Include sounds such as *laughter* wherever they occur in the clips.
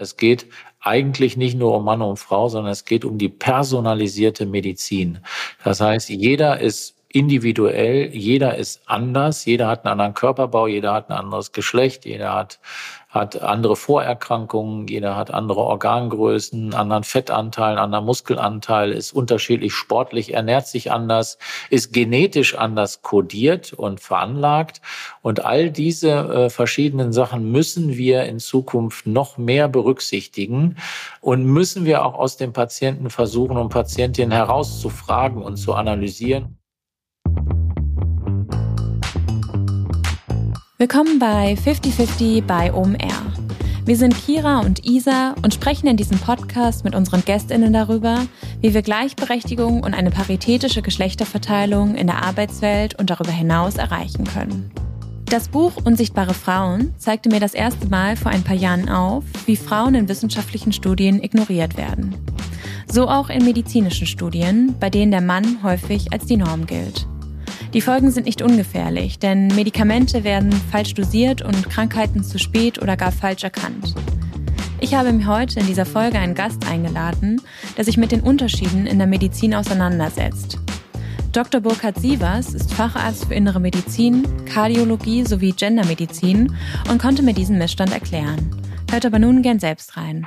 Es geht eigentlich nicht nur um Mann und Frau, sondern es geht um die personalisierte Medizin. Das heißt, jeder ist individuell, jeder ist anders, jeder hat einen anderen Körperbau, jeder hat ein anderes Geschlecht, jeder hat hat andere Vorerkrankungen, jeder hat andere Organgrößen, anderen Fettanteil, anderen Muskelanteil, ist unterschiedlich sportlich, ernährt sich anders, ist genetisch anders kodiert und veranlagt. Und all diese äh, verschiedenen Sachen müssen wir in Zukunft noch mehr berücksichtigen und müssen wir auch aus den Patienten versuchen, um Patientinnen herauszufragen und zu analysieren. Willkommen bei 5050 bei OMR. Wir sind Kira und Isa und sprechen in diesem Podcast mit unseren Gästinnen darüber, wie wir Gleichberechtigung und eine paritätische Geschlechterverteilung in der Arbeitswelt und darüber hinaus erreichen können. Das Buch Unsichtbare Frauen zeigte mir das erste Mal vor ein paar Jahren auf, wie Frauen in wissenschaftlichen Studien ignoriert werden. So auch in medizinischen Studien, bei denen der Mann häufig als die Norm gilt. Die Folgen sind nicht ungefährlich, denn Medikamente werden falsch dosiert und Krankheiten zu spät oder gar falsch erkannt. Ich habe mir heute in dieser Folge einen Gast eingeladen, der sich mit den Unterschieden in der Medizin auseinandersetzt. Dr. Burkhard Sievers ist Facharzt für Innere Medizin, Kardiologie sowie Gendermedizin und konnte mir diesen Missstand erklären. Hört aber nun gern selbst rein.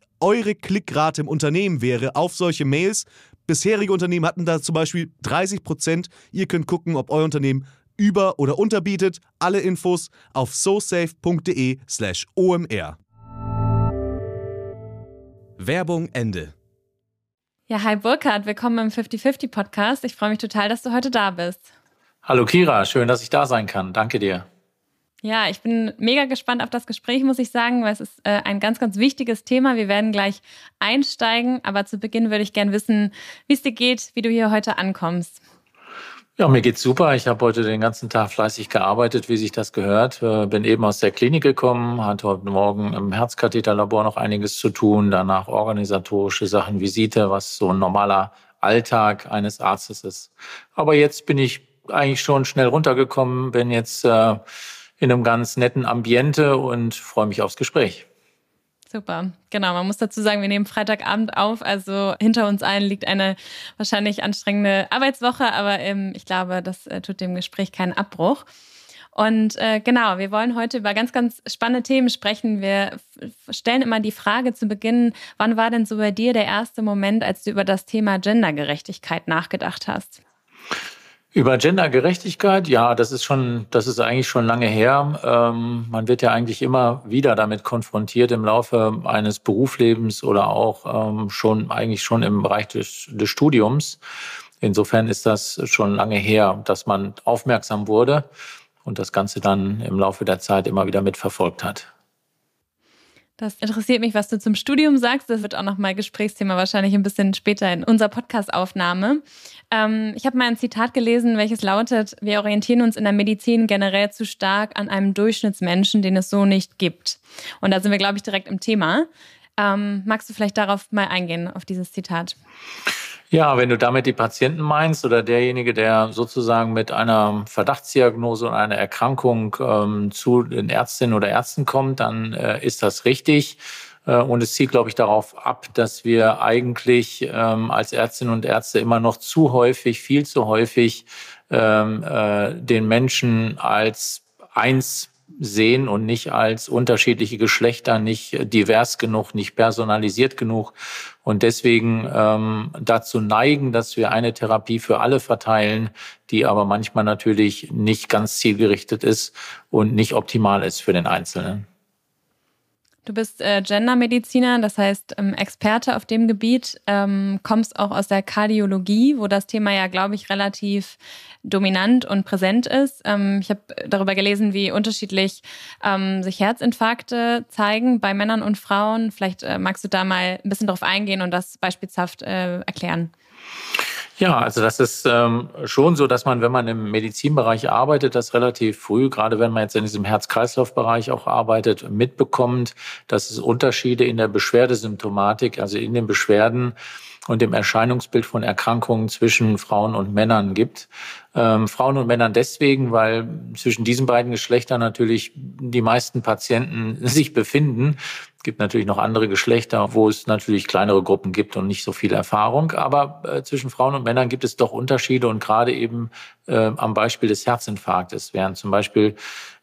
eure Klickrate im Unternehmen wäre auf solche Mails. Bisherige Unternehmen hatten da zum Beispiel 30 Prozent. Ihr könnt gucken, ob euer Unternehmen über- oder unterbietet. Alle Infos auf sosafe.de/slash omr. Werbung Ende. Ja, hi Burkhard, willkommen im 50-50 Podcast. Ich freue mich total, dass du heute da bist. Hallo Kira, schön, dass ich da sein kann. Danke dir. Ja, ich bin mega gespannt auf das Gespräch, muss ich sagen, weil es ist äh, ein ganz, ganz wichtiges Thema. Wir werden gleich einsteigen, aber zu Beginn würde ich gern wissen, wie es dir geht, wie du hier heute ankommst. Ja, mir geht's super. Ich habe heute den ganzen Tag fleißig gearbeitet, wie sich das gehört. Äh, bin eben aus der Klinik gekommen, hatte heute Morgen im Herzkatheterlabor noch einiges zu tun, danach organisatorische Sachen, Visite, was so ein normaler Alltag eines Arztes ist. Aber jetzt bin ich eigentlich schon schnell runtergekommen, bin jetzt äh, in einem ganz netten Ambiente und freue mich aufs Gespräch. Super, genau. Man muss dazu sagen, wir nehmen Freitagabend auf, also hinter uns allen liegt eine wahrscheinlich anstrengende Arbeitswoche, aber ähm, ich glaube, das äh, tut dem Gespräch keinen Abbruch. Und äh, genau, wir wollen heute über ganz, ganz spannende Themen sprechen. Wir stellen immer die Frage zu Beginn, wann war denn so bei dir der erste Moment, als du über das Thema Gendergerechtigkeit nachgedacht hast? Über Gendergerechtigkeit, ja, das ist schon, das ist eigentlich schon lange her. Ähm, man wird ja eigentlich immer wieder damit konfrontiert im Laufe eines Berufslebens oder auch ähm, schon eigentlich schon im Bereich des, des Studiums. Insofern ist das schon lange her, dass man aufmerksam wurde und das Ganze dann im Laufe der Zeit immer wieder mitverfolgt hat. Das interessiert mich, was du zum Studium sagst. Das wird auch nochmal Gesprächsthema wahrscheinlich ein bisschen später in unserer Podcast-Aufnahme. Ähm, ich habe mal ein Zitat gelesen, welches lautet, wir orientieren uns in der Medizin generell zu stark an einem Durchschnittsmenschen, den es so nicht gibt. Und da sind wir, glaube ich, direkt im Thema. Ähm, magst du vielleicht darauf mal eingehen, auf dieses Zitat? Ja, wenn du damit die Patienten meinst oder derjenige, der sozusagen mit einer Verdachtsdiagnose und einer Erkrankung ähm, zu den Ärztinnen oder Ärzten kommt, dann äh, ist das richtig. Äh, und es zielt, glaube ich, darauf ab, dass wir eigentlich ähm, als Ärztinnen und Ärzte immer noch zu häufig, viel zu häufig ähm, äh, den Menschen als eins sehen und nicht als unterschiedliche Geschlechter, nicht divers genug, nicht personalisiert genug und deswegen ähm, dazu neigen, dass wir eine Therapie für alle verteilen, die aber manchmal natürlich nicht ganz zielgerichtet ist und nicht optimal ist für den Einzelnen. Du bist äh, Gendermediziner, das heißt ähm, Experte auf dem Gebiet, ähm, kommst auch aus der Kardiologie, wo das Thema ja, glaube ich, relativ dominant und präsent ist. Ähm, ich habe darüber gelesen, wie unterschiedlich ähm, sich Herzinfarkte zeigen bei Männern und Frauen. Vielleicht äh, magst du da mal ein bisschen drauf eingehen und das beispielhaft äh, erklären. Ja, also das ist ähm, schon so, dass man, wenn man im Medizinbereich arbeitet, das relativ früh, gerade wenn man jetzt in diesem Herz-Kreislauf-Bereich auch arbeitet, mitbekommt, dass es Unterschiede in der Beschwerdesymptomatik, also in den Beschwerden und dem Erscheinungsbild von Erkrankungen zwischen Frauen und Männern gibt. Ähm, Frauen und Männern deswegen, weil zwischen diesen beiden Geschlechtern natürlich die meisten Patienten *laughs* sich befinden. Es gibt natürlich noch andere Geschlechter, wo es natürlich kleinere Gruppen gibt und nicht so viel Erfahrung. Aber äh, zwischen Frauen und Männern gibt es doch Unterschiede und gerade eben äh, am Beispiel des Herzinfarktes, während zum Beispiel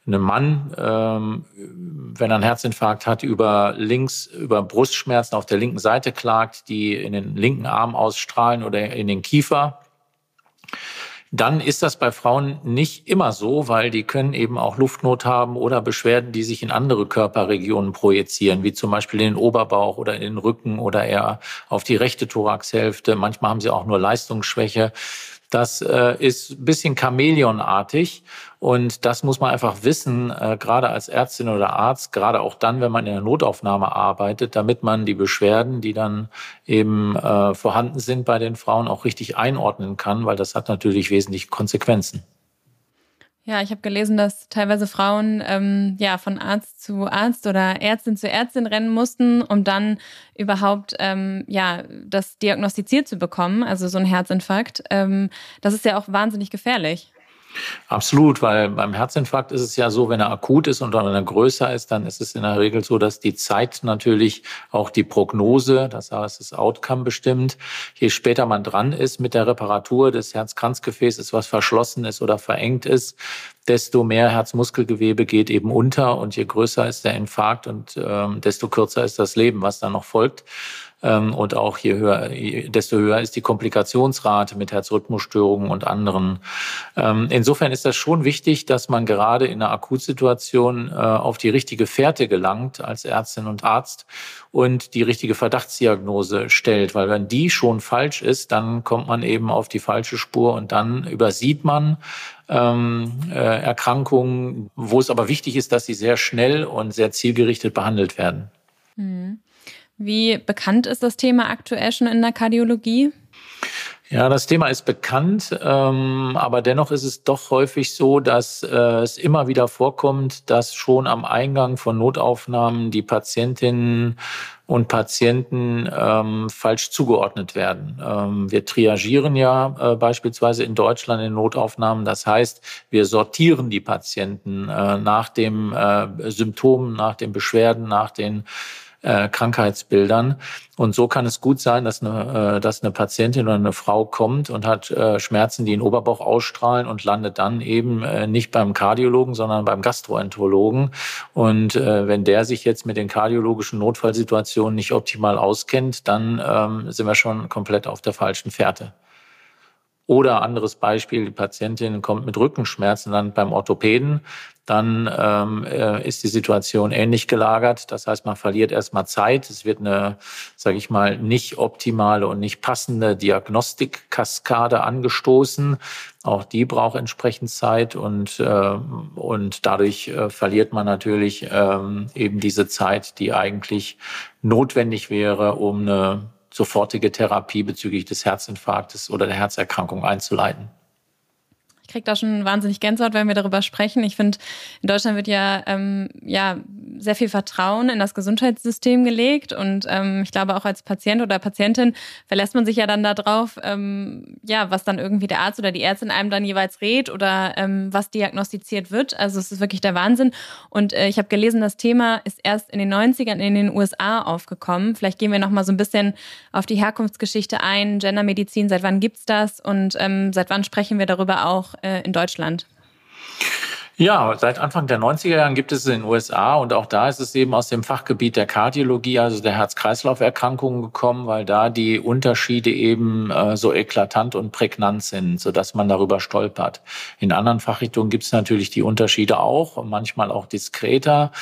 ein Mann, ähm, wenn er einen Herzinfarkt hat, über links, über Brustschmerzen auf der linken Seite klagt, die in den linken Arm ausstrahlen oder in den Kiefer, dann ist das bei Frauen nicht immer so, weil die können eben auch Luftnot haben oder Beschwerden, die sich in andere Körperregionen projizieren, wie zum Beispiel in den Oberbauch oder in den Rücken oder eher auf die rechte Thoraxhälfte. Manchmal haben sie auch nur Leistungsschwäche. Das äh, ist ein bisschen Chamäleonartig und das muss man einfach wissen, äh, gerade als Ärztin oder Arzt, gerade auch dann, wenn man in der Notaufnahme arbeitet, damit man die Beschwerden, die dann eben äh, vorhanden sind bei den Frauen, auch richtig einordnen kann, weil das hat natürlich wesentlich Konsequenzen. Ja, ich habe gelesen, dass teilweise Frauen ähm, ja von Arzt zu Arzt oder Ärztin zu Ärztin rennen mussten, um dann überhaupt ähm, ja das diagnostiziert zu bekommen, also so ein Herzinfarkt. Ähm, das ist ja auch wahnsinnig gefährlich. Absolut, weil beim Herzinfarkt ist es ja so, wenn er akut ist und dann größer ist, dann ist es in der Regel so, dass die Zeit natürlich auch die Prognose, das heißt das Outcome bestimmt. Je später man dran ist mit der Reparatur des Herzkranzgefäßes, was verschlossen ist oder verengt ist, desto mehr Herzmuskelgewebe geht eben unter und je größer ist der Infarkt und ähm, desto kürzer ist das Leben, was dann noch folgt. Ähm, und auch je höher, desto höher ist die Komplikationsrate mit Herzrhythmusstörungen und anderen. Ähm, insofern ist das schon wichtig, dass man gerade in einer Akutsituation äh, auf die richtige Fährte gelangt als Ärztin und Arzt und die richtige Verdachtsdiagnose stellt, weil wenn die schon falsch ist, dann kommt man eben auf die falsche Spur und dann übersieht man ähm, äh, Erkrankungen, wo es aber wichtig ist, dass sie sehr schnell und sehr zielgerichtet behandelt werden. Mhm. Wie bekannt ist das Thema aktuell schon in der Kardiologie? Ja, das Thema ist bekannt, ähm, aber dennoch ist es doch häufig so, dass äh, es immer wieder vorkommt, dass schon am Eingang von Notaufnahmen die Patientinnen und Patienten ähm, falsch zugeordnet werden. Ähm, wir triagieren ja äh, beispielsweise in Deutschland in Notaufnahmen. Das heißt, wir sortieren die Patienten äh, nach dem äh, Symptomen, nach den Beschwerden, nach den äh, Krankheitsbildern. Und so kann es gut sein, dass eine, äh, dass eine Patientin oder eine Frau kommt und hat äh, Schmerzen, die in den Oberbauch ausstrahlen und landet dann eben äh, nicht beim Kardiologen, sondern beim Gastroenterologen. Und äh, wenn der sich jetzt mit den kardiologischen Notfallsituationen nicht optimal auskennt, dann ähm, sind wir schon komplett auf der falschen Fährte. Oder anderes Beispiel, die Patientin kommt mit Rückenschmerzen dann beim Orthopäden, dann ähm, äh, ist die Situation ähnlich gelagert. Das heißt, man verliert erstmal Zeit. Es wird eine, sage ich mal, nicht optimale und nicht passende Diagnostikkaskade angestoßen. Auch die braucht entsprechend Zeit und, äh, und dadurch äh, verliert man natürlich ähm, eben diese Zeit, die eigentlich notwendig wäre, um eine sofortige Therapie bezüglich des Herzinfarktes oder der Herzerkrankung einzuleiten. Ich kriege da schon wahnsinnig Gänsehaut, wenn wir darüber sprechen. Ich finde, in Deutschland wird ja, ähm, ja sehr viel Vertrauen in das Gesundheitssystem gelegt. Und ähm, ich glaube, auch als Patient oder Patientin verlässt man sich ja dann darauf, ähm, ja, was dann irgendwie der Arzt oder die Ärztin einem dann jeweils rät oder ähm, was diagnostiziert wird. Also es ist wirklich der Wahnsinn. Und äh, ich habe gelesen, das Thema ist erst in den 90ern in den USA aufgekommen. Vielleicht gehen wir noch mal so ein bisschen auf die Herkunftsgeschichte ein. Gendermedizin, seit wann gibt's das und ähm, seit wann sprechen wir darüber auch äh, in Deutschland? Ja, seit Anfang der 90er Jahren gibt es in den USA und auch da ist es eben aus dem Fachgebiet der Kardiologie, also der Herz-Kreislauf-Erkrankungen gekommen, weil da die Unterschiede eben äh, so eklatant und prägnant sind, sodass man darüber stolpert. In anderen Fachrichtungen gibt es natürlich die Unterschiede auch, manchmal auch diskreter.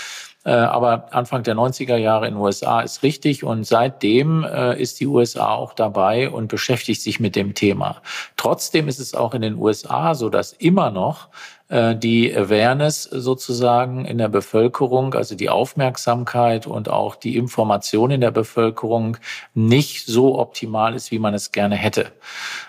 Äh, aber Anfang der 90er Jahre in den USA ist richtig und seitdem äh, ist die USA auch dabei und beschäftigt sich mit dem Thema. Trotzdem ist es auch in den USA so, dass immer noch die Awareness sozusagen in der Bevölkerung, also die Aufmerksamkeit und auch die Information in der Bevölkerung nicht so optimal ist, wie man es gerne hätte.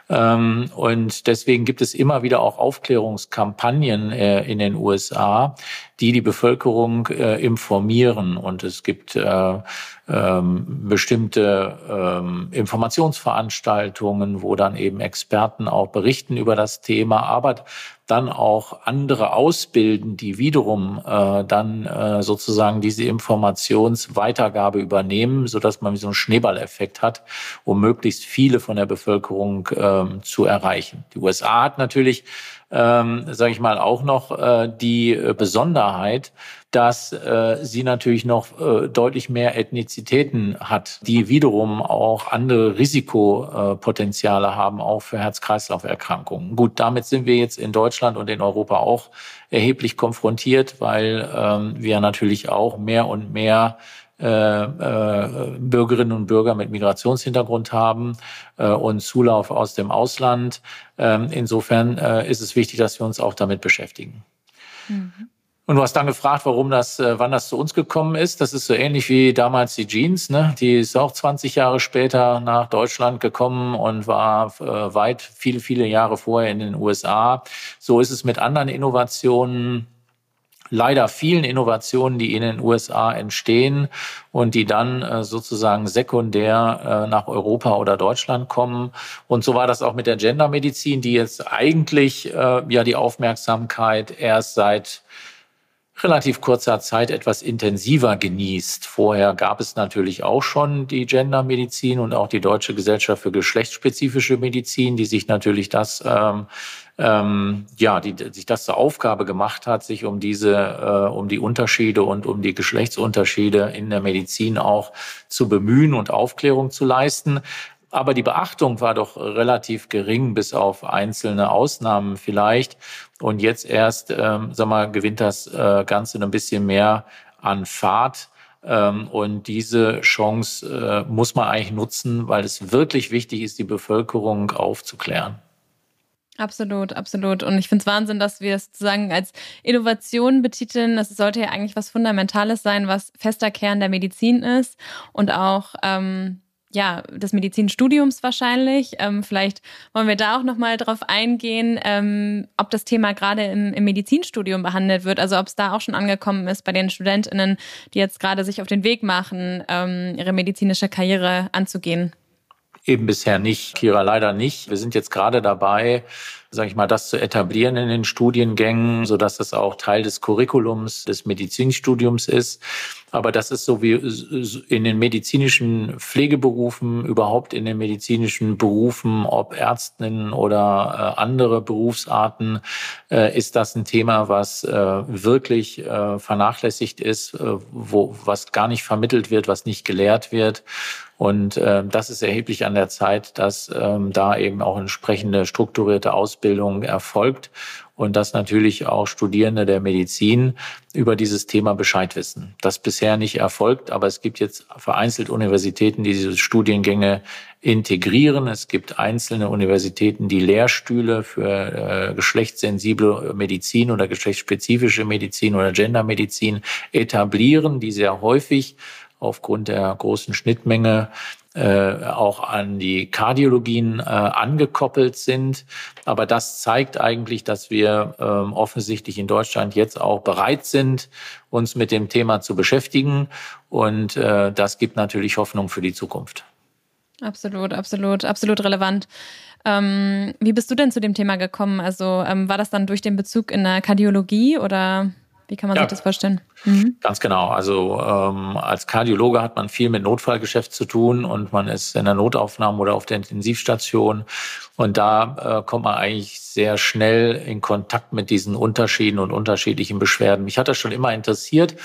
Ähm, und deswegen gibt es immer wieder auch Aufklärungskampagnen äh, in den USA, die die Bevölkerung äh, informieren. Und es gibt äh, ähm, bestimmte ähm, Informationsveranstaltungen, wo dann eben Experten auch berichten über das Thema, aber dann auch andere ausbilden, die wiederum äh, dann äh, sozusagen diese Informationsweitergabe übernehmen, so dass man so einen Schneeballeffekt hat, um möglichst viele von der Bevölkerung äh, zu erreichen. Die USA hat natürlich ähm, sage ich mal, auch noch äh, die äh, Besonderheit, dass äh, sie natürlich noch äh, deutlich mehr Ethnizitäten hat, die wiederum auch andere Risikopotenziale haben, auch für Herz-Kreislauf-Erkrankungen. Gut, damit sind wir jetzt in Deutschland und in Europa auch erheblich konfrontiert, weil ähm, wir natürlich auch mehr und mehr äh, äh, Bürgerinnen und Bürger mit Migrationshintergrund haben äh, und Zulauf aus dem Ausland. Ähm, insofern ist es wichtig, dass wir uns auch damit beschäftigen. Mhm. Und du hast dann gefragt, warum das, äh, wann das zu uns gekommen ist. Das ist so ähnlich wie damals die Jeans, ne? Die ist auch 20 Jahre später nach Deutschland gekommen und war äh, weit viele, viele Jahre vorher in den USA. So ist es mit anderen Innovationen leider vielen Innovationen, die in den USA entstehen und die dann äh, sozusagen sekundär äh, nach Europa oder Deutschland kommen. Und so war das auch mit der Gendermedizin, die jetzt eigentlich ja die Aufmerksamkeit erst seit relativ kurzer Zeit etwas intensiver genießt. Vorher gab es natürlich auch schon die Gendermedizin und auch die Deutsche Gesellschaft für geschlechtsspezifische Medizin, die sich natürlich das ähm, ähm, ja, die, sich das zur Aufgabe gemacht hat, sich um diese, äh, um die Unterschiede und um die Geschlechtsunterschiede in der Medizin auch zu bemühen und Aufklärung zu leisten. Aber die Beachtung war doch relativ gering, bis auf einzelne Ausnahmen vielleicht. Und jetzt erst, ähm, sag mal, gewinnt das äh, Ganze ein bisschen mehr an Fahrt. Ähm, und diese Chance äh, muss man eigentlich nutzen, weil es wirklich wichtig ist, die Bevölkerung aufzuklären. Absolut, absolut. Und ich finde es Wahnsinn, dass wir es sozusagen als Innovation betiteln. Das sollte ja eigentlich was Fundamentales sein, was fester Kern der Medizin ist und auch ähm, ja des Medizinstudiums wahrscheinlich. Ähm, vielleicht wollen wir da auch noch mal drauf eingehen, ähm, ob das Thema gerade im, im Medizinstudium behandelt wird. Also ob es da auch schon angekommen ist bei den Studentinnen, die jetzt gerade sich auf den Weg machen, ähm, ihre medizinische Karriere anzugehen. Eben bisher nicht, Kira, leider nicht. Wir sind jetzt gerade dabei, sage ich mal, das zu etablieren in den Studiengängen, so dass das auch Teil des Curriculums des Medizinstudiums ist. Aber das ist so wie in den medizinischen Pflegeberufen, überhaupt in den medizinischen Berufen, ob Ärztinnen oder äh, andere Berufsarten, äh, ist das ein Thema, was äh, wirklich vernachlässigt ist, wo, was gar nicht vermittelt wird, was nicht gelehrt wird. Und äh, das ist erheblich an der Zeit, dass ähm, da eben auch entsprechende strukturierte Ausbildung erfolgt und dass natürlich auch Studierende der Medizin über dieses Thema Bescheid wissen. Das bisher nicht erfolgt, aber es gibt jetzt vereinzelt Universitäten, die diese Studiengänge integrieren. Es gibt einzelne Universitäten, die Lehrstühle für äh, geschlechtssensible Medizin oder geschlechtsspezifische Medizin oder Gendermedizin etablieren, die sehr häufig aufgrund der großen Schnittmenge äh, auch an die Kardiologien äh, angekoppelt sind. Aber das zeigt eigentlich, dass wir ähm, offensichtlich in Deutschland jetzt auch bereit sind, uns mit dem Thema zu beschäftigen. Und äh, das gibt natürlich Hoffnung für die Zukunft. Absolut, absolut, absolut relevant. Ähm, wie bist du denn zu dem Thema gekommen? Also ähm, war das dann durch den Bezug in der Kardiologie oder wie kann man ja, sich das vorstellen? Mhm. Ganz genau. Also ähm, als Kardiologe hat man viel mit Notfallgeschäft zu tun und man ist in der Notaufnahme oder auf der Intensivstation. Und da äh, kommt man eigentlich sehr schnell in Kontakt mit diesen Unterschieden und unterschiedlichen Beschwerden. Mich hat das schon immer interessiert.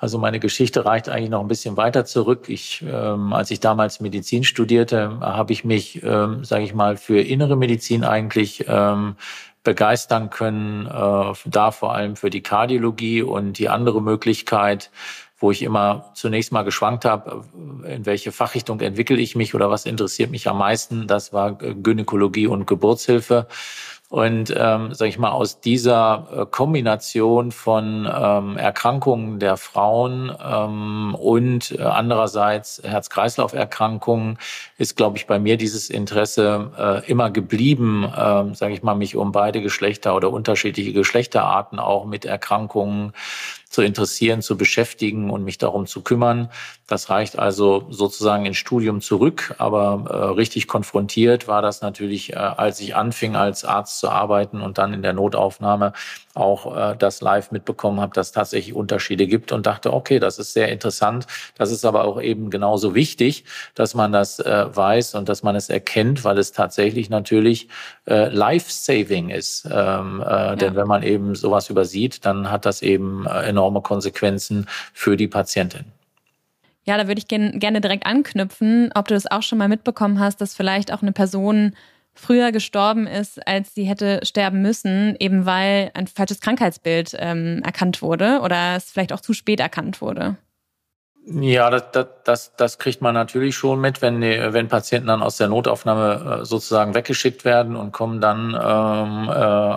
Also meine Geschichte reicht eigentlich noch ein bisschen weiter zurück. Ich, ähm, als ich damals Medizin studierte, habe ich mich, ähm, sage ich mal, für innere Medizin eigentlich ähm, begeistern können, äh, da vor allem für die Kardiologie und die andere Möglichkeit, wo ich immer zunächst mal geschwankt habe, in welche Fachrichtung entwickle ich mich oder was interessiert mich am meisten, das war Gynäkologie und Geburtshilfe. Und ähm, sage ich mal, aus dieser äh, Kombination von ähm, Erkrankungen der Frauen ähm, und äh, andererseits Herz-Kreislauf-Erkrankungen ist, glaube ich, bei mir dieses Interesse äh, immer geblieben, äh, sage ich mal, mich um beide Geschlechter oder unterschiedliche Geschlechterarten auch mit Erkrankungen zu interessieren, zu beschäftigen und mich darum zu kümmern. Das reicht also sozusagen ins Studium zurück, aber äh, richtig konfrontiert war das natürlich, äh, als ich anfing, als Arzt zu arbeiten und dann in der Notaufnahme auch äh, das live mitbekommen habe, dass es tatsächlich Unterschiede gibt und dachte, okay, das ist sehr interessant. Das ist aber auch eben genauso wichtig, dass man das äh, weiß und dass man es erkennt, weil es tatsächlich natürlich äh, life-saving ist. Ähm, äh, ja. Denn wenn man eben sowas übersieht, dann hat das eben äh, enorme Konsequenzen für die Patientin. Ja, da würde ich gerne direkt anknüpfen, ob du das auch schon mal mitbekommen hast, dass vielleicht auch eine Person früher gestorben ist, als sie hätte sterben müssen, eben weil ein falsches Krankheitsbild ähm, erkannt wurde oder es vielleicht auch zu spät erkannt wurde. Ja, das, das, das, das kriegt man natürlich schon mit, wenn, die, wenn Patienten dann aus der Notaufnahme äh, sozusagen weggeschickt werden und kommen dann ähm, äh,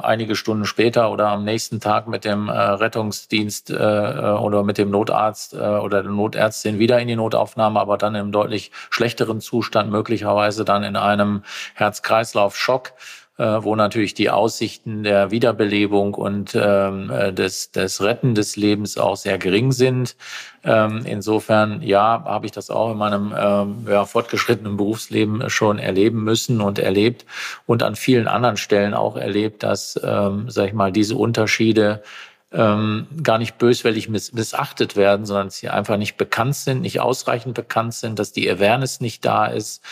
einige Stunden später oder am nächsten Tag mit dem äh, Rettungsdienst äh, oder mit dem Notarzt äh, oder der Notärztin wieder in die Notaufnahme, aber dann im deutlich schlechteren Zustand, möglicherweise dann in einem Herz-Kreislauf-Schock. äh, wo natürlich die Aussichten der Wiederbelebung und ähm, äh, des, des Retten des Lebens auch sehr gering sind. Ähm, insofern, ja, habe ich das auch in meinem ähm, ja, fortgeschrittenen Berufsleben schon erleben müssen und erlebt und an vielen anderen Stellen auch erlebt, dass, ähm, sag ich mal, diese Unterschiede ähm, gar nicht böswillig miss missachtet werden, sondern sie einfach nicht bekannt sind, nicht ausreichend bekannt sind, dass die Awareness nicht da ist,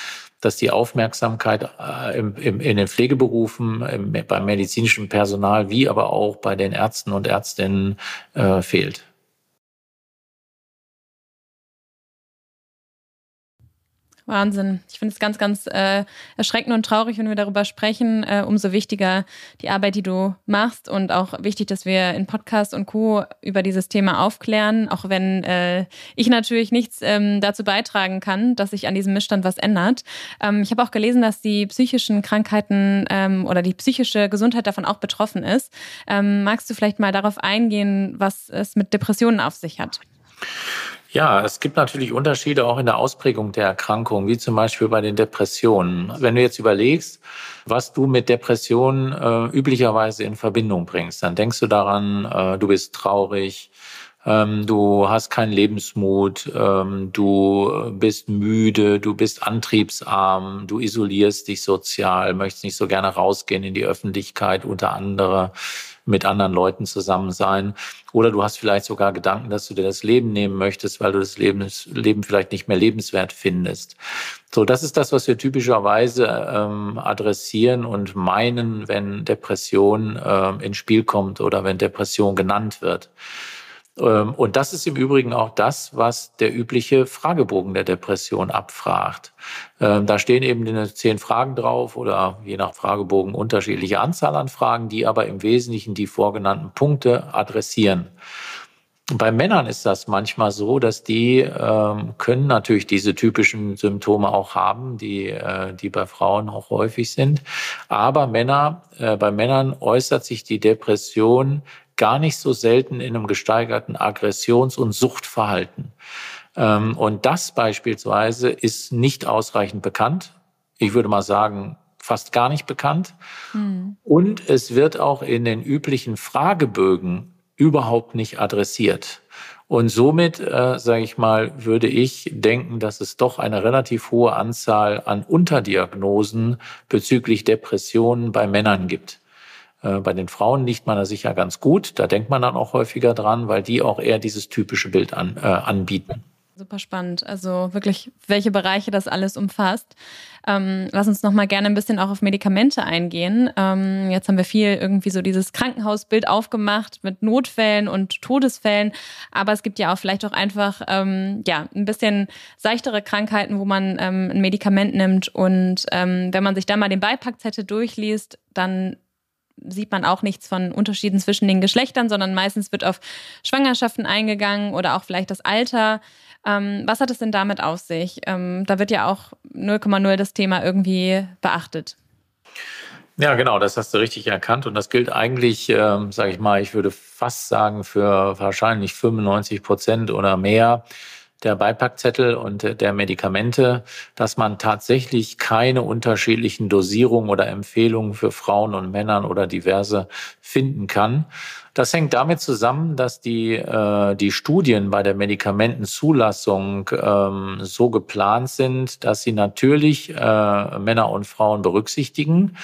dass die Aufmerksamkeit äh, im, im, in den Pflegeberufen, im, beim medizinischen Personal wie aber auch bei den Ärzten und Ärztinnen äh, fehlt. Wahnsinn. Ich finde es ganz, ganz äh, erschreckend und traurig, wenn wir darüber sprechen. Äh, umso wichtiger die Arbeit, die du machst und auch wichtig, dass wir in Podcast und Co. über dieses Thema aufklären, auch wenn äh, ich natürlich nichts ähm, dazu beitragen kann, dass sich an diesem Missstand was ändert. Ähm, ich habe auch gelesen, dass die psychischen Krankheiten ähm, oder die psychische Gesundheit davon auch betroffen ist. Ähm, magst du vielleicht mal darauf eingehen, was es mit Depressionen auf sich hat? Ja, es gibt natürlich Unterschiede auch in der Ausprägung der Erkrankung, wie zum Beispiel bei den Depressionen. Wenn du jetzt überlegst, was du mit Depressionen äh, üblicherweise in Verbindung bringst, dann denkst du daran, äh, du bist traurig, ähm, du hast keinen Lebensmut, ähm, du bist müde, du bist antriebsarm, du isolierst dich sozial, möchtest nicht so gerne rausgehen in die Öffentlichkeit unter andere mit anderen Leuten zusammen sein. Oder du hast vielleicht sogar Gedanken, dass du dir das Leben nehmen möchtest, weil du das Leben, Leben vielleicht nicht mehr lebenswert findest. So, das ist das, was wir typischerweise ähm, adressieren und meinen, wenn Depression ähm, ins Spiel kommt oder wenn Depression genannt wird. Ähm, und das ist im Übrigen auch das, was der übliche Fragebogen der Depression abfragt. Ähm, da stehen eben zehn Fragen drauf oder je nach Fragebogen unterschiedliche Anzahl an Fragen, die aber im Wesentlichen die vorgenannten Punkte adressieren. Bei Männern ist das manchmal so, dass die ähm, können natürlich diese typischen Symptome auch haben, die, äh, die bei Frauen auch häufig sind. Aber Männer, äh, bei Männern äußert sich die Depression gar nicht so selten in einem gesteigerten Aggressions- und Suchtverhalten. Ähm, und das beispielsweise ist nicht ausreichend bekannt. Ich würde mal sagen, fast gar nicht bekannt. Mhm. Und es wird auch in den üblichen Fragebögen überhaupt nicht adressiert. Und somit, äh, sage ich mal, würde ich denken, dass es doch eine relativ hohe Anzahl an Unterdiagnosen bezüglich Depressionen bei Männern gibt. Äh, bei den Frauen liegt man da sicher ganz gut. Da denkt man dann auch häufiger dran, weil die auch eher dieses typische Bild an, äh, anbieten. Super spannend. Also wirklich, welche Bereiche das alles umfasst. Ähm, lass uns noch mal gerne ein bisschen auch auf Medikamente eingehen. Ähm, jetzt haben wir viel irgendwie so dieses Krankenhausbild aufgemacht mit Notfällen und Todesfällen, aber es gibt ja auch vielleicht auch einfach ähm, ja ein bisschen seichtere Krankheiten, wo man ähm, ein Medikament nimmt und ähm, wenn man sich da mal den Beipackzettel durchliest, dann sieht man auch nichts von Unterschieden zwischen den Geschlechtern, sondern meistens wird auf Schwangerschaften eingegangen oder auch vielleicht das Alter. Ähm, was hat es denn damit auf sich? Ähm, da wird ja auch 0,0 das Thema irgendwie beachtet. Ja, genau, das hast du richtig erkannt. Und das gilt eigentlich, ähm, sage ich mal, ich würde fast sagen, für wahrscheinlich 95 Prozent oder mehr der Beipackzettel und der Medikamente, dass man tatsächlich keine unterschiedlichen Dosierungen oder Empfehlungen für Frauen und Männern oder diverse finden kann. Das hängt damit zusammen, dass die, äh, die Studien bei der Medikamentenzulassung ähm, so geplant sind, dass sie natürlich äh, Männer und Frauen berücksichtigen,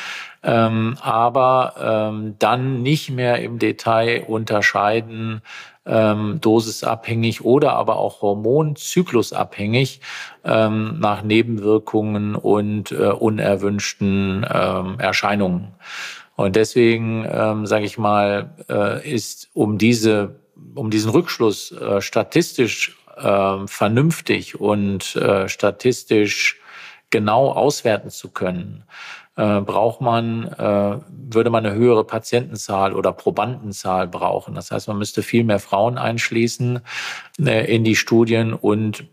ähm, aber ähm, dann nicht mehr im Detail unterscheiden, ähm, dosisabhängig oder aber auch hormonzyklusabhängig ähm, nach Nebenwirkungen und äh, unerwünschten ähm, Erscheinungen. Und deswegen, ähm, sage ich mal, äh, ist um diese, um diesen Rückschluss äh, statistisch äh, vernünftig und äh, statistisch genau auswerten zu können, äh, braucht man, äh, würde man eine höhere Patientenzahl oder Probandenzahl brauchen. Das heißt, man müsste viel mehr Frauen einschließen äh, in die Studien und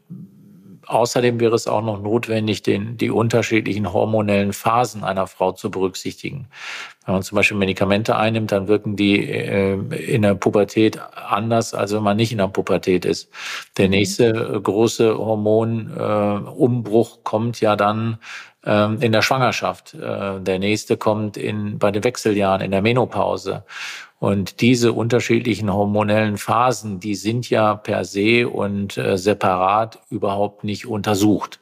Außerdem wäre es auch noch notwendig, den, die unterschiedlichen hormonellen Phasen einer Frau zu berücksichtigen. Wenn man zum Beispiel Medikamente einnimmt, dann wirken die äh, in der Pubertät anders, als wenn man nicht in der Pubertät ist. Der mhm. nächste große Hormonumbruch äh, kommt ja dann ähm, in der Schwangerschaft. Äh, der nächste kommt in, bei den Wechseljahren, in der Menopause. Und diese unterschiedlichen hormonellen Phasen, die sind ja per se und äh, separat überhaupt nicht untersucht.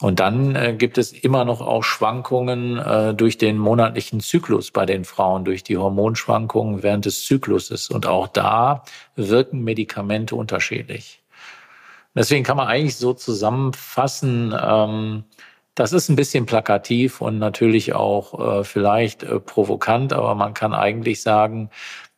Und dann äh, gibt es immer noch auch Schwankungen durch den monatlichen Zyklus bei den Frauen, durch die Hormonschwankungen während des Zykluses. Und auch da wirken Medikamente unterschiedlich. Deswegen kann man eigentlich so zusammenfassen, ähm, das ist ein bisschen plakativ und natürlich auch äh, vielleicht äh, provokant, aber man kann eigentlich sagen,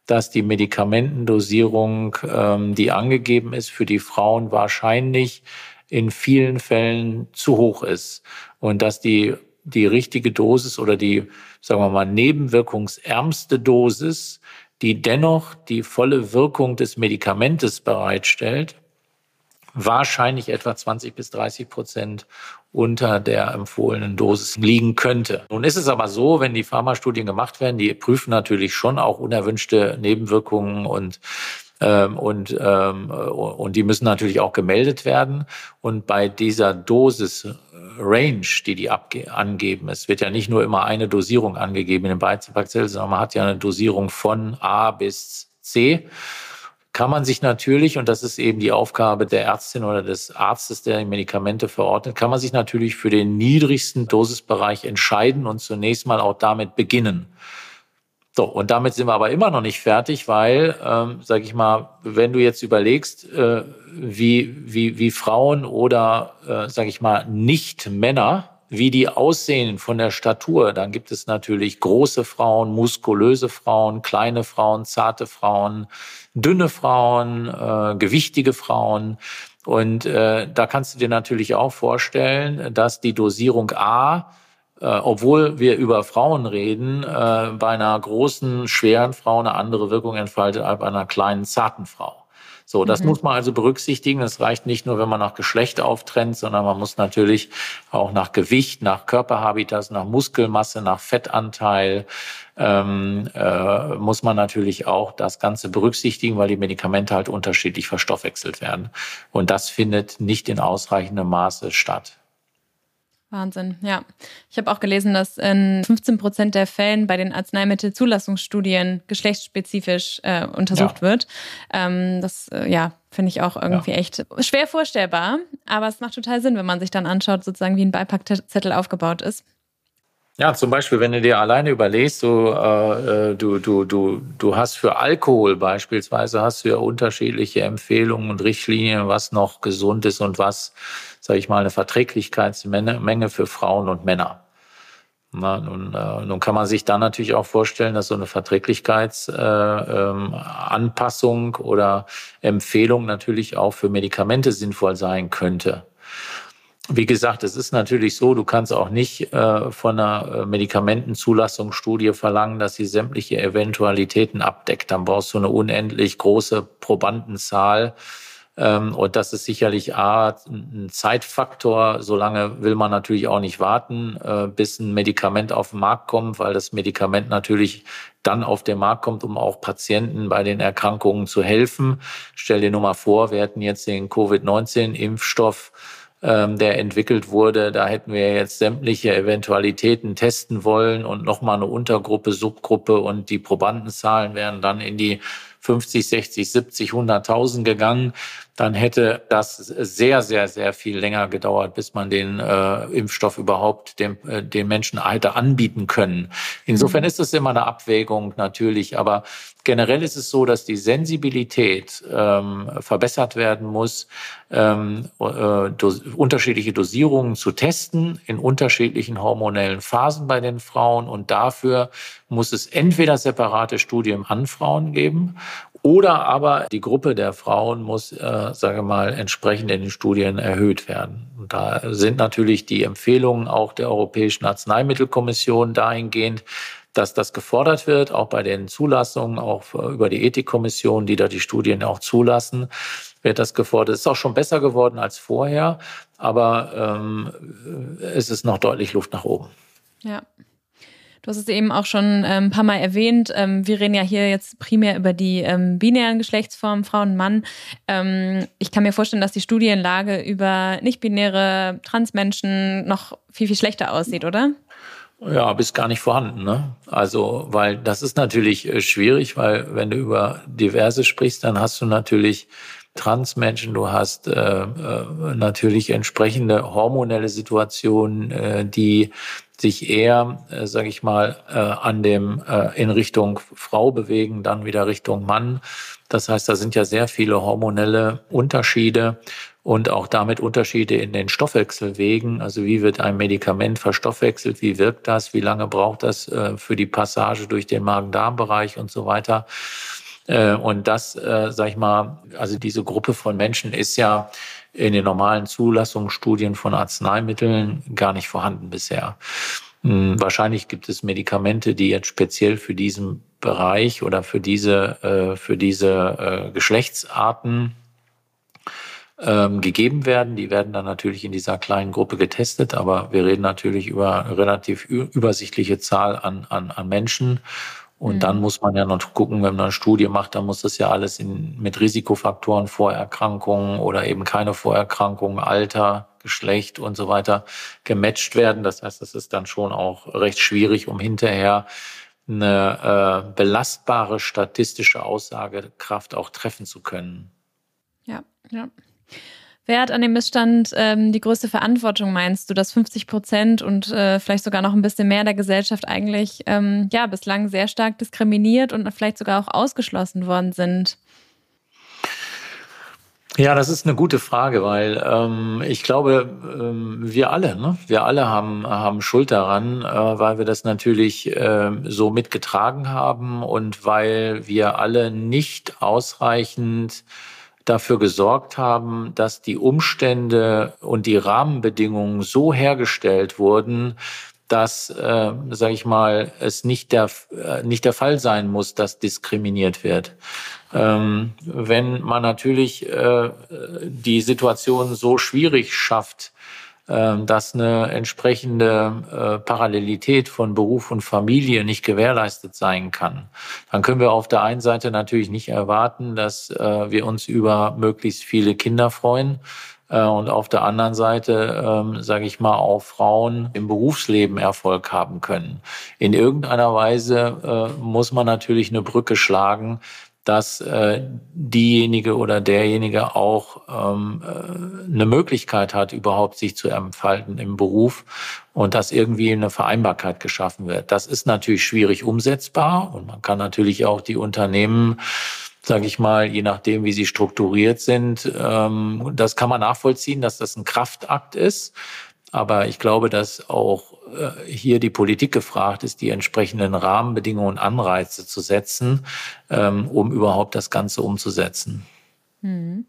dass die Medikamentendosierung, ähm, die angegeben ist, für die Frauen wahrscheinlich in vielen Fällen zu hoch ist. Und dass die die richtige Dosis oder die, sagen wir mal, nebenwirkungsärmste Dosis, die dennoch die volle Wirkung des Medikamentes bereitstellt, wahrscheinlich etwa 20 bis 30 Prozent unter der empfohlenen Dosis liegen könnte. Nun ist es aber so, wenn die Pharmastudien gemacht werden, die prüfen natürlich schon auch unerwünschte Nebenwirkungen und ähm, und, ähm, und die müssen natürlich auch gemeldet werden. Und bei dieser Dosis Range, die die angeben, es wird ja nicht nur immer eine Dosierung angegeben in den Beipackzettel, sondern man hat ja eine Dosierung von A bis C kann man sich natürlich, und das ist eben die Aufgabe der Ärztin oder des Arztes, der Medikamente verordnet, kann man sich natürlich für den niedrigsten Dosisbereich entscheiden und zunächst mal auch damit beginnen. So, und damit sind wir aber immer noch nicht fertig, weil, ähm, sag ich mal, wenn du jetzt überlegst, äh, wie, wie, wie Frauen oder, äh, sag ich mal, nicht Männer wie die aussehen von der Statur, dann gibt es natürlich große Frauen, muskulöse Frauen, kleine Frauen, zarte Frauen, dünne Frauen, äh, gewichtige Frauen. Und äh, da kannst du dir natürlich auch vorstellen, dass die Dosierung A, äh, obwohl wir über Frauen reden, äh, bei einer großen, schweren Frau eine andere Wirkung entfaltet als bei einer kleinen, zarten Frau. So, das mhm. muss man also berücksichtigen. Es reicht nicht nur, wenn man nach Geschlecht auftrennt, sondern man muss natürlich auch nach Gewicht, nach Körperhabitas, nach Muskelmasse, nach Fettanteil, ähm, äh, muss man natürlich auch das Ganze berücksichtigen, weil die Medikamente halt unterschiedlich verstoffwechselt werden. Und das findet nicht in ausreichendem Maße statt. Wahnsinn, ja. Ich habe auch gelesen, dass in 15 Prozent der Fällen bei den Arzneimittelzulassungsstudien geschlechtsspezifisch äh, untersucht ja. wird. Ähm, das, äh, ja, finde ich auch irgendwie ja. echt schwer vorstellbar. Aber es macht total Sinn, wenn man sich dann anschaut, sozusagen wie ein Beipackzettel aufgebaut ist. Ja, zum Beispiel, wenn du dir alleine überlegst, so, äh, du, du, du, du hast für Alkohol beispielsweise hast du ja unterschiedliche Empfehlungen und Richtlinien, was noch gesund ist und was, sage ich mal, eine Verträglichkeitsmenge für Frauen und Männer. Na, nun, äh, nun kann man sich dann natürlich auch vorstellen, dass so eine Verträglichkeitsanpassung äh, ähm, oder Empfehlung natürlich auch für Medikamente sinnvoll sein könnte. Wie gesagt, es ist natürlich so, du kannst auch nicht äh, von einer äh, Medikamentenzulassungsstudie verlangen, dass sie sämtliche Eventualitäten abdeckt. Dann brauchst du eine unendlich große Probandenzahl. Ähm, und das ist sicherlich A, ein Zeitfaktor. Solange will man natürlich auch nicht warten, äh, bis ein Medikament auf den Markt kommt, weil das Medikament natürlich dann auf den Markt kommt, um auch Patienten bei den Erkrankungen zu helfen. Stell dir nur mal vor, wir hätten jetzt den Covid-19-Impfstoff ähm, der entwickelt wurde. Da hätten wir jetzt sämtliche Eventualitäten testen wollen und nochmal eine Untergruppe, Subgruppe und die Probandenzahlen wären dann in die 50, 60, 70, 100.000 gegangen dann hätte das sehr, sehr, sehr viel länger gedauert, bis man den äh, Impfstoff überhaupt dem, äh, den Menschen hätte anbieten können. Insofern mhm. ist es immer eine Abwägung natürlich, aber generell ist es so, dass die Sensibilität ähm, verbessert werden muss, ähm, äh, dos unterschiedliche Dosierungen zu testen in unterschiedlichen hormonellen Phasen bei den Frauen und dafür muss es entweder separate Studien an Frauen geben oder aber die Gruppe der Frauen muss, äh, sage mal, entsprechend in den Studien erhöht werden. Und da sind natürlich die Empfehlungen auch der Europäischen Arzneimittelkommission dahingehend, dass das gefordert wird, auch bei den Zulassungen, auch über die Ethikkommission, die da die Studien auch zulassen, wird das gefordert. Es ist auch schon besser geworden als vorher, aber ähm, es ist noch deutlich Luft nach oben. Ja. Du hast es eben auch schon ähm, ein paar Mal erwähnt. Ähm, wir reden ja hier jetzt primär über die ähm, binären Geschlechtsformen, Frau und Mann. Ich kann mir vorstellen, dass die Studienlage über nicht-binäre Transmenschen noch viel, viel schlechter aussieht, oder? Ja, bis gar nicht vorhanden. Ne? Also, weil das ist natürlich äh, schwierig, weil wenn du über diverse sprichst, dann hast du natürlich Transmenschen, du hast äh, äh, natürlich entsprechende hormonelle Situationen, äh, die sich eher, äh, sage ich mal, äh, an dem äh, in Richtung Frau bewegen, dann wieder Richtung Mann. Das heißt, da sind ja sehr viele hormonelle Unterschiede und auch damit Unterschiede in den Stoffwechselwegen. Also wie wird ein Medikament verstoffwechselt, wie wirkt das, wie lange braucht das äh, für die Passage durch den Magen-Darm-Bereich und so weiter. Äh, und das, äh, sag ich mal, also diese Gruppe von Menschen ist ja in den normalen Zulassungsstudien von Arzneimitteln gar nicht vorhanden bisher. Hm, wahrscheinlich gibt es Medikamente, die jetzt speziell für diesen Bereich oder für diese, äh, für diese Geschlechtsarten ähm, gegeben werden. Die werden dann natürlich in dieser kleinen Gruppe getestet, aber wir reden natürlich über relativ übersichtliche Zahl an, an, an Menschen. Und mhm. dann muss man ja noch gucken, wenn man eine Studie macht, dann muss das ja alles in, mit Risikofaktoren, Vorerkrankungen oder eben keine Vorerkrankungen, Alter, Geschlecht und so weiter gematcht werden. Das heißt, das ist dann schon auch recht schwierig, um hinterher eine äh, belastbare statistische Aussagekraft auch treffen zu können. Ja, ja. Wer hat an dem Missstand ähm, die größte Verantwortung, meinst du, dass 50 Prozent und äh, vielleicht sogar noch ein bisschen mehr der Gesellschaft eigentlich ähm, ja bislang sehr stark diskriminiert und vielleicht sogar auch ausgeschlossen worden sind? Ja, das ist eine gute Frage, weil ähm, ich glaube, ähm, wir alle, ne? wir alle haben, haben Schuld daran, äh, weil wir das natürlich äh, so mitgetragen haben und weil wir alle nicht ausreichend dafür gesorgt haben, dass die Umstände und die Rahmenbedingungen so hergestellt wurden, dass, äh, sage ich mal, es nicht der, äh, nicht der Fall sein muss, dass diskriminiert wird. Ähm, wenn man natürlich äh, die Situation so schwierig schafft, dass eine entsprechende äh, Parallelität von Beruf und Familie nicht gewährleistet sein kann, dann können wir auf der einen Seite natürlich nicht erwarten, dass äh, wir uns über möglichst viele Kinder freuen, äh, und auf der anderen Seite, ähm, sage ich mal, auch Frauen im Berufsleben Erfolg haben können. In irgendeiner Weise äh, muss man natürlich eine Brücke schlagen, dass äh, diejenige oder derjenige auch ähm, äh, eine Möglichkeit hat, überhaupt sich zu entfalten im Beruf und dass irgendwie eine Vereinbarkeit geschaffen wird. Das ist natürlich schwierig umsetzbar und man kann natürlich auch die Unternehmen sage ich mal, je nachdem, wie sie strukturiert sind. Ähm, das kann man nachvollziehen, dass das ein Kraftakt ist. Aber ich glaube, dass auch hier die Politik gefragt ist, die entsprechenden Rahmenbedingungen und Anreize zu setzen, ähm, um überhaupt das Ganze umzusetzen. Hm.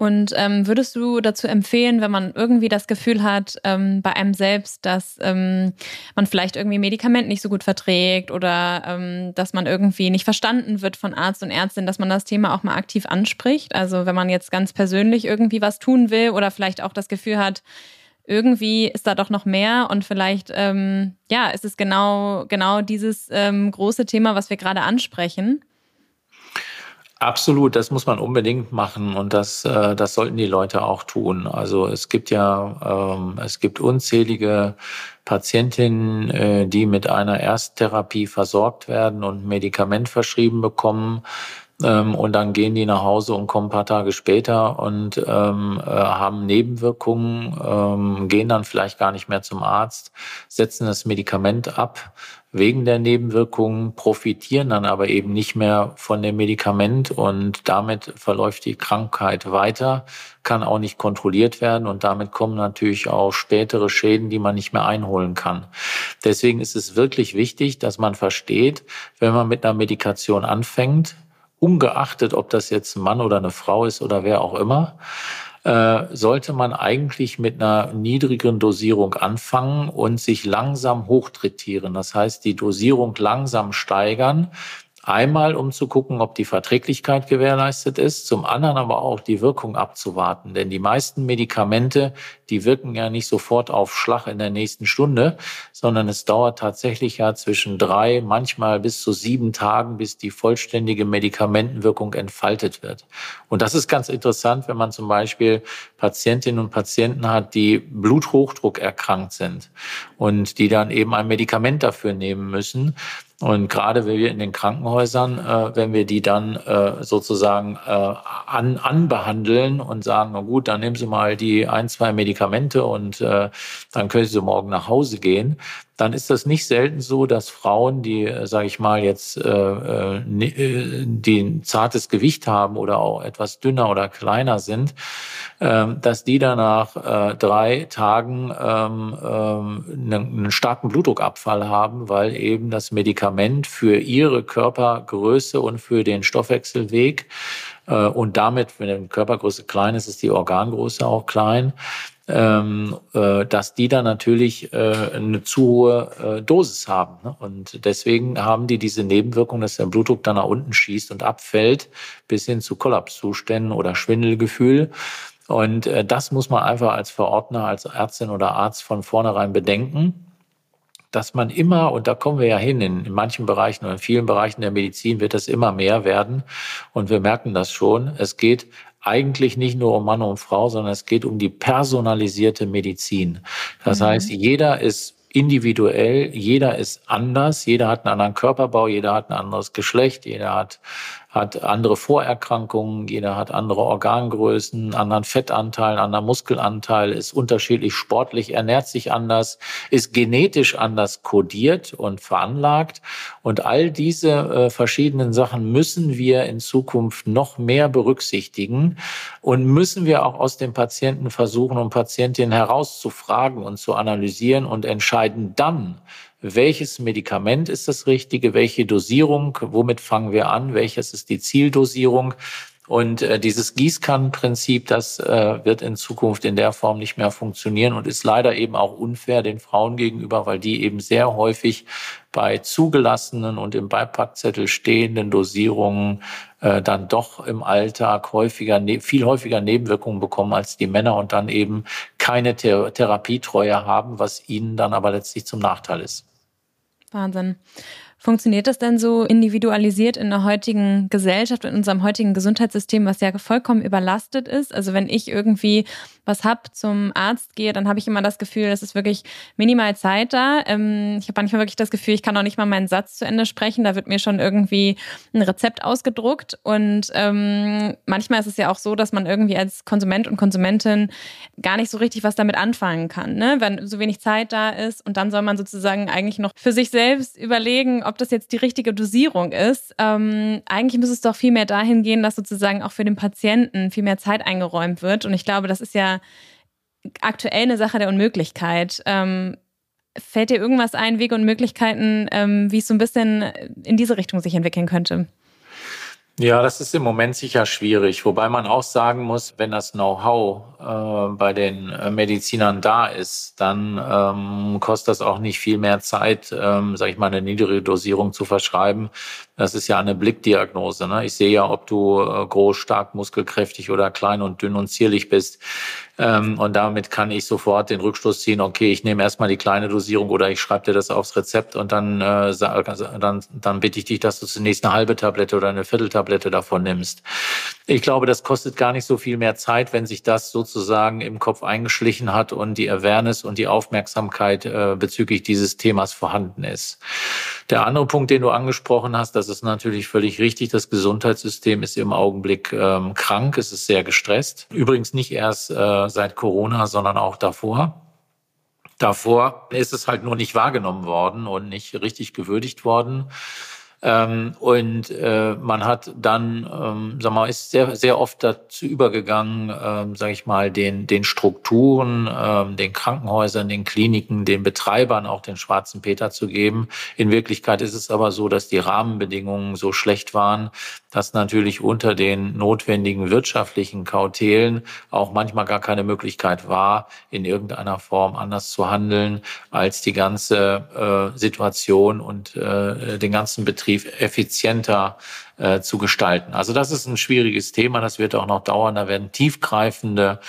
Und ähm, würdest du dazu empfehlen, wenn man irgendwie das Gefühl hat ähm, bei einem selbst, dass ähm, man vielleicht irgendwie Medikament nicht so gut verträgt oder ähm, dass man irgendwie nicht verstanden wird von Arzt und Ärztin, dass man das Thema auch mal aktiv anspricht? Also wenn man jetzt ganz persönlich irgendwie was tun will oder vielleicht auch das Gefühl hat, irgendwie ist da doch noch mehr und vielleicht ähm, ja ist es genau genau dieses ähm, große Thema, was wir gerade ansprechen. Absolut, das muss man unbedingt machen und das, äh, das sollten die Leute auch tun. Also es gibt ja, ähm, es gibt unzählige Patientinnen, äh, die mit einer Ersttherapie versorgt werden und Medikament verschrieben bekommen. Ähm, und dann gehen die nach Hause und kommen ein paar Tage später und ähm, äh, haben Nebenwirkungen, ähm, gehen dann vielleicht gar nicht mehr zum Arzt, setzen das Medikament ab wegen der Nebenwirkungen, profitieren dann aber eben nicht mehr von dem Medikament und damit verläuft die Krankheit weiter, kann auch nicht kontrolliert werden und damit kommen natürlich auch spätere Schäden, die man nicht mehr einholen kann. Deswegen ist es wirklich wichtig, dass man versteht, wenn man mit einer Medikation anfängt, ungeachtet, ob das jetzt ein Mann oder eine Frau ist oder wer auch immer, äh, sollte man eigentlich mit einer niedrigeren Dosierung anfangen und sich langsam hochtrittieren. Das heißt, die Dosierung langsam steigern, Einmal, um zu gucken, ob die Verträglichkeit gewährleistet ist, zum anderen aber auch die Wirkung abzuwarten. Denn die meisten Medikamente, die wirken ja nicht sofort auf Schlag in der nächsten Stunde, sondern es dauert tatsächlich ja zwischen drei, manchmal bis zu sieben Tagen, bis die vollständige Medikamentenwirkung entfaltet wird. Und das ist ganz interessant, wenn man zum Beispiel Patientinnen und Patienten hat, die Bluthochdruck erkrankt sind und die dann eben ein Medikament dafür nehmen müssen und gerade wenn wir in den Krankenhäusern, äh, wenn wir die dann äh, sozusagen äh, an, anbehandeln und sagen, na gut, dann nehmen Sie mal die ein, zwei Medikamente und äh, dann können Sie morgen nach Hause gehen, dann ist das nicht selten so, dass Frauen, die, äh, sage ich mal, jetzt äh, äh, äh, die ein zartes Gewicht haben oder auch etwas dünner oder kleiner sind, äh, dass die danach äh, drei Tagen ähm, äh, einen, starken Blutdruckabfall haben, weil eben das Medikament für ihre Körpergröße und für den Stoffwechselweg äh, und damit, wenn die Körpergröße klein ist, ist die Organgröße auch klein ähm, äh, dass die dann natürlich äh, eine zu hohe äh, Dosis haben. Ne? Und deswegen haben die diese Nebenwirkung, dass der Blutdruck dann nach unten schießt und abfällt, bis hin zu Kollapszuständen oder Schwindelgefühl. Und äh, das muss man einfach als Verordner, als Ärztin oder Arzt von vornherein bedenken dass man immer, und da kommen wir ja hin, in, in, manchen Bereichen oder in vielen Bereichen der Medizin wird das immer mehr werden. Und wir merken das schon. Es geht eigentlich nicht nur um Mann und Frau, sondern es geht um die personalisierte Medizin. Das mhm. heißt, jeder ist individuell, jeder ist anders, jeder hat einen anderen Körperbau, jeder hat ein anderes Geschlecht, jeder hat hat andere Vorerkrankungen, jeder hat andere Organgrößen, anderen Fettanteil, anderen Muskelanteil, ist unterschiedlich sportlich, ernährt sich anders, ist genetisch anders kodiert und veranlagt. Und all diese äh, verschiedenen Sachen müssen wir in Zukunft noch mehr berücksichtigen und müssen wir auch aus den Patienten versuchen und Patientinnen herauszufragen und zu analysieren und entscheiden dann, welches Medikament ist das Richtige, welche Dosierung, womit fangen wir an, welches ist die Zieldosierung. Und äh, dieses Gießkannenprinzip, das äh, wird in Zukunft in der Form nicht mehr funktionieren und ist leider eben auch unfair den Frauen gegenüber, weil die eben sehr häufig bei zugelassenen und im Beipackzettel stehenden Dosierungen äh, dann doch im Alltag häufiger, ne, viel häufiger Nebenwirkungen bekommen als die Männer und dann eben keine Thera Therapietreue haben, was ihnen dann aber letztlich zum Nachteil ist. Wahnsinn. Funktioniert das denn so individualisiert in der heutigen Gesellschaft, in unserem heutigen Gesundheitssystem, was ja vollkommen überlastet ist? Also wenn ich irgendwie was hab, zum Arzt gehe, dann habe ich immer das Gefühl, es ist wirklich minimal Zeit da. Ähm, ich habe manchmal wirklich das Gefühl, ich kann noch nicht mal meinen Satz zu Ende sprechen. Da wird mir schon irgendwie ein Rezept ausgedruckt. Und ähm, manchmal ist es ja auch so, dass man irgendwie als Konsument und Konsumentin gar nicht so richtig was damit anfangen kann, ne? wenn so wenig Zeit da ist. Und dann soll man sozusagen eigentlich noch für sich selbst überlegen, ob das jetzt die richtige Dosierung ist. Ähm, eigentlich muss es doch viel mehr dahin gehen, dass sozusagen auch für den Patienten viel mehr Zeit eingeräumt wird. Und ich glaube, das ist ja aktuell eine Sache der Unmöglichkeit. Ähm, fällt dir irgendwas ein, Wege und Möglichkeiten, ähm, wie es so ein bisschen in diese Richtung sich entwickeln könnte? Ja, das ist im Moment sicher schwierig, wobei man auch sagen muss, wenn das Know-how äh, bei den äh, Medizinern da ist, dann ähm, kostet das auch nicht viel mehr Zeit, ähm, sage ich mal, eine niedrige Dosierung zu verschreiben. Das ist ja eine Blickdiagnose. Ne? Ich sehe ja, ob du äh, groß, stark, muskelkräftig oder klein und dünn und zierlich bist. Ähm, und damit kann ich sofort den Rückschluss ziehen, okay, ich nehme erstmal die kleine Dosierung oder ich schreibe dir das aufs Rezept und dann, äh, dann, dann bitte ich dich, dass du zunächst eine halbe Tablette oder eine Vierteltablette davon nimmst. Ich glaube, das kostet gar nicht so viel mehr Zeit, wenn sich das sozusagen im Kopf eingeschlichen hat und die Awareness und die Aufmerksamkeit äh, bezüglich dieses Themas vorhanden ist. Der andere Punkt, den du angesprochen hast, das ist natürlich völlig richtig. Das Gesundheitssystem ist im Augenblick ähm, krank, es ist sehr gestresst. Übrigens nicht erst äh, seit Corona, sondern auch davor. Davor ist es halt nur nicht wahrgenommen worden und nicht richtig gewürdigt worden. Ähm, und äh, man hat dann, ähm, sag mal, ist sehr, sehr oft dazu übergegangen, ähm, sage ich mal, den, den Strukturen, ähm, den Krankenhäusern, den Kliniken, den Betreibern auch den schwarzen Peter zu geben. In Wirklichkeit ist es aber so, dass die Rahmenbedingungen so schlecht waren, dass natürlich unter den notwendigen wirtschaftlichen Kautelen auch manchmal gar keine Möglichkeit war, in irgendeiner Form anders zu handeln, als die ganze äh, Situation und äh, den ganzen Betrieb effizienter äh, zu gestalten. Also das ist ein schwieriges Thema, das wird auch noch dauern. Da werden tiefgreifende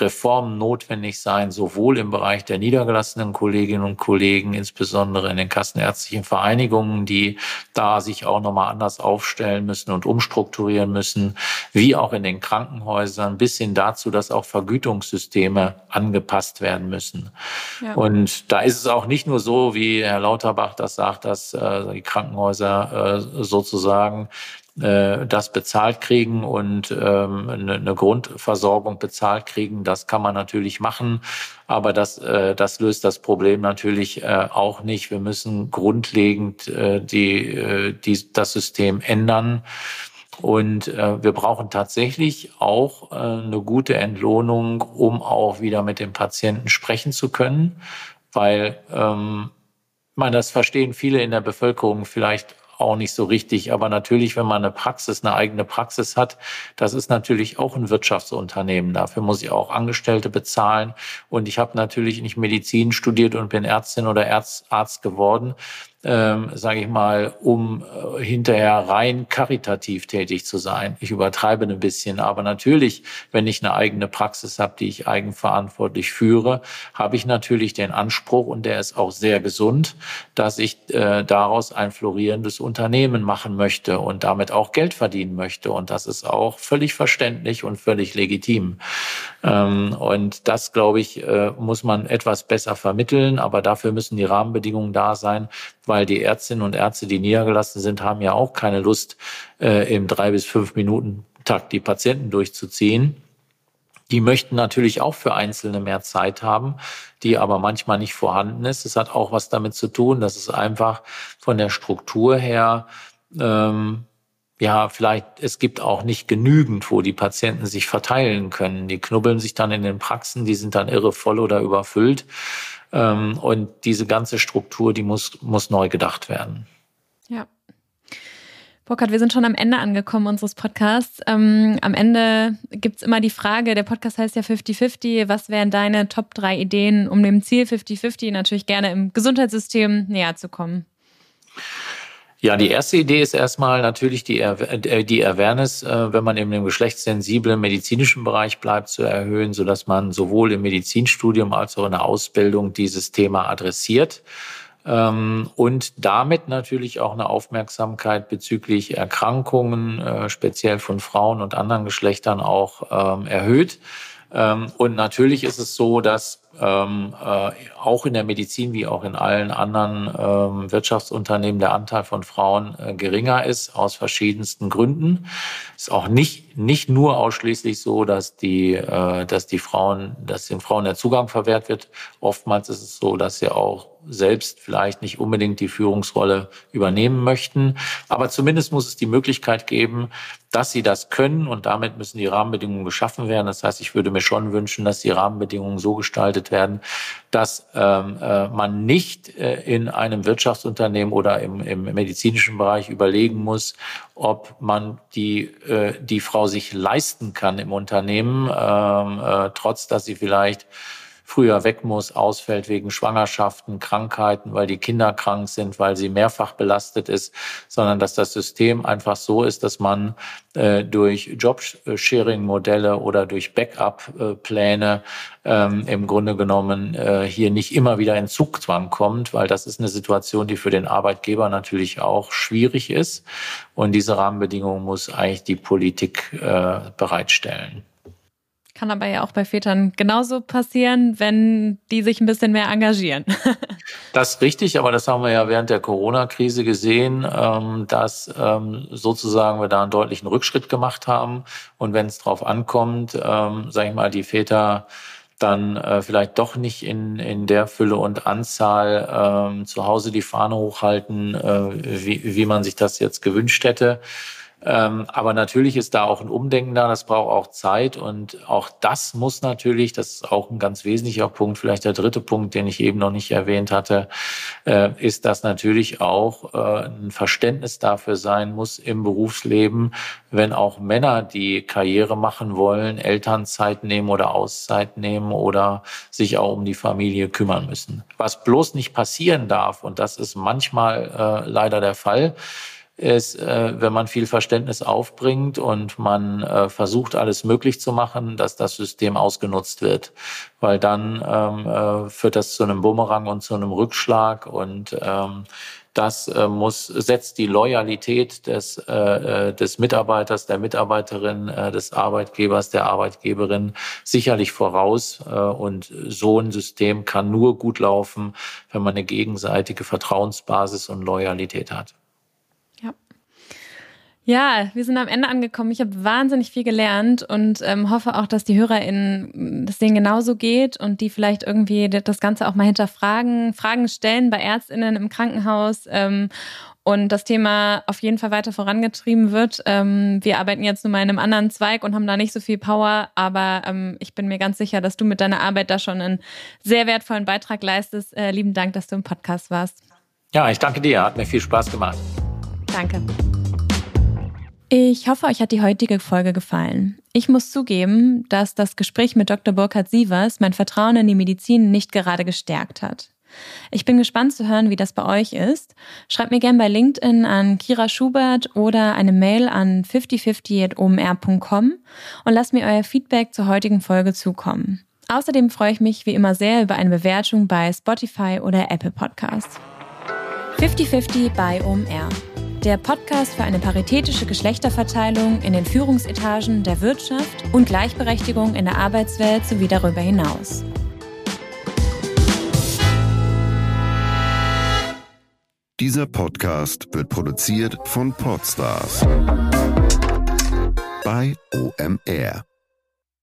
Reformen notwendig sein, sowohl im Bereich der niedergelassenen Kolleginnen und Kollegen, insbesondere in den kassenärztlichen Vereinigungen, die da sich auch nochmal anders aufstellen müssen und umstrukturieren müssen, wie auch in den Krankenhäusern, bis hin dazu, dass auch Vergütungssysteme angepasst werden müssen. Ja. Und da ist es auch nicht nur so, wie Herr Lauterbach das sagt, dass äh, die Krankenhäuser äh, sozusagen äh, das bezahlt kriegen und ähm, eine, eine Grundversorgung bezahlt kriegen. Das kann man natürlich machen, aber das, äh, das löst das Problem natürlich äh, auch nicht. Wir müssen grundlegend äh, die, äh, die, das System ändern. Und äh, wir brauchen tatsächlich auch äh, eine gute Entlohnung, um auch wieder mit dem Patienten sprechen zu können, weil ähm, man das verstehen viele in der Bevölkerung vielleicht auch nicht so richtig. Aber natürlich, wenn man eine Praxis, eine eigene Praxis hat, das ist natürlich auch ein Wirtschaftsunternehmen. Dafür muss ich auch Angestellte bezahlen. Und ich habe natürlich nicht Medizin studiert und bin Ärztin oder Arzt geworden ähm, sage ich mal, um äh, hinterher rein karitativ tätig zu sein. Ich übertreibe ein bisschen, aber natürlich, wenn ich eine eigene Praxis habe, die ich eigenverantwortlich führe, habe ich natürlich den Anspruch, und der ist auch sehr gesund, dass ich äh, daraus ein florierendes Unternehmen machen möchte und damit auch Geld verdienen möchte. Und das ist auch völlig verständlich und völlig legitim. Ähm, und das, glaube ich, äh, muss man etwas besser vermitteln, aber dafür müssen die Rahmenbedingungen da sein, weil die Ärztinnen und Ärzte, die niedergelassen sind, haben ja auch keine Lust, äh, im drei bis fünf Minuten Takt die Patienten durchzuziehen. Die möchten natürlich auch für Einzelne mehr Zeit haben, die aber manchmal nicht vorhanden ist. Es hat auch was damit zu tun, dass es einfach von der Struktur her ähm, ja, vielleicht, es gibt auch nicht genügend, wo die Patienten sich verteilen können. Die knubbeln sich dann in den Praxen, die sind dann irre voll oder überfüllt. Ähm, und diese ganze Struktur, die muss, muss neu gedacht werden. Ja. Burkhard, wir sind schon am Ende angekommen unseres Podcasts. Ähm, am Ende gibt es immer die Frage, der Podcast heißt ja 50-50, was wären deine Top 3 Ideen, um dem Ziel 50-50 natürlich gerne im Gesundheitssystem näher zu kommen? Ja, die erste Idee ist erstmal natürlich die, äh, die Awareness, äh, wenn man in dem geschlechtssensiblen medizinischen Bereich bleibt, zu erhöhen, sodass man sowohl im Medizinstudium als auch in der Ausbildung dieses Thema adressiert ähm, und damit natürlich auch eine Aufmerksamkeit bezüglich Erkrankungen, äh, speziell von Frauen und anderen Geschlechtern auch ähm, erhöht. Ähm, und natürlich ist es so, dass ähm, äh, auch in der Medizin wie auch in allen anderen ähm, Wirtschaftsunternehmen der Anteil von Frauen äh, geringer ist, aus verschiedensten Gründen. Ist auch nicht, nicht nur ausschließlich so, dass die, äh, dass die Frauen, dass den Frauen der Zugang verwehrt wird. Oftmals ist es so, dass sie auch selbst vielleicht nicht unbedingt die Führungsrolle übernehmen möchten. Aber zumindest muss es die Möglichkeit geben, dass sie das können und damit müssen die Rahmenbedingungen geschaffen werden. Das heißt, ich würde mir schon wünschen, dass die Rahmenbedingungen so gestaltet werden, dass ähm, äh, man nicht äh, in einem Wirtschaftsunternehmen oder im, im medizinischen Bereich überlegen muss, ob man die, äh, die Frau sich leisten kann im Unternehmen, ähm, äh, trotz dass sie vielleicht früher weg muss, ausfällt wegen Schwangerschaften, Krankheiten, weil die Kinder krank sind, weil sie mehrfach belastet ist, sondern dass das System einfach so ist, dass man äh, durch Jobsharing-Modelle oder durch Backup-Pläne ähm, im Grunde genommen äh, hier nicht immer wieder in Zugzwang kommt, weil das ist eine Situation, die für den Arbeitgeber natürlich auch schwierig ist. Und diese Rahmenbedingungen muss eigentlich die Politik äh, bereitstellen. Kann aber ja auch bei Vätern genauso passieren, wenn die sich ein bisschen mehr engagieren. *laughs* das ist richtig, aber das haben wir ja während der Corona-Krise gesehen, ähm, dass ähm, sozusagen wir da einen deutlichen Rückschritt gemacht haben. Und wenn es drauf ankommt, ähm, sage ich mal, die Väter dann äh, vielleicht doch nicht in, in der Fülle und Anzahl ähm, zu Hause die Fahne hochhalten, äh, wie, wie man sich das jetzt gewünscht hätte. Ähm, aber natürlich ist da auch ein Umdenken da, das braucht auch Zeit und auch das muss natürlich, das ist auch ein ganz wesentlicher Punkt, vielleicht der dritte Punkt, den ich eben noch nicht erwähnt hatte, äh, ist, dass natürlich auch äh, ein Verständnis dafür sein muss im Berufsleben, wenn auch Männer, die Karriere machen wollen, Elternzeit nehmen oder Auszeit nehmen oder sich auch um die Familie kümmern müssen. Was bloß nicht passieren darf, und das ist manchmal äh, leider der Fall, ist, äh, wenn man viel Verständnis aufbringt und man äh, versucht, alles möglich zu machen, dass das System ausgenutzt wird. Weil dann ähm, äh, führt das zu einem Bumerang und zu einem Rückschlag und ähm, das äh, muss, setzt die Loyalität des, äh, äh, des Mitarbeiters, der Mitarbeiterin, äh, des Arbeitgebers, der Arbeitgeberin sicherlich voraus. Äh, und so ein System kann nur gut laufen, wenn man eine gegenseitige Vertrauensbasis und Loyalität hat. Ja, wir sind am Ende angekommen. Ich habe wahnsinnig viel gelernt und ähm, hoffe auch, dass die HörerInnen das denen genauso geht und die vielleicht irgendwie das Ganze auch mal hinterfragen, Fragen stellen bei ÄrztInnen im Krankenhaus ähm, und das Thema auf jeden Fall weiter vorangetrieben wird. Ähm, wir arbeiten jetzt nur mal in einem anderen Zweig und haben da nicht so viel Power, aber ähm, ich bin mir ganz sicher, dass du mit deiner Arbeit da schon einen sehr wertvollen Beitrag leistest. Äh, lieben Dank, dass du im Podcast warst. Ja, ich danke dir. Hat mir viel Spaß gemacht. Danke. Ich hoffe, euch hat die heutige Folge gefallen. Ich muss zugeben, dass das Gespräch mit Dr. Burkhard Sievers mein Vertrauen in die Medizin nicht gerade gestärkt hat. Ich bin gespannt zu hören, wie das bei euch ist. Schreibt mir gerne bei LinkedIn an Kira Schubert oder eine Mail an 5050.omr.com und lasst mir euer Feedback zur heutigen Folge zukommen. Außerdem freue ich mich wie immer sehr über eine Bewertung bei Spotify oder Apple Podcasts. 5050 bei OMR der Podcast für eine paritätische Geschlechterverteilung in den Führungsetagen der Wirtschaft und Gleichberechtigung in der Arbeitswelt sowie darüber hinaus. Dieser Podcast wird produziert von Podstars bei OMR.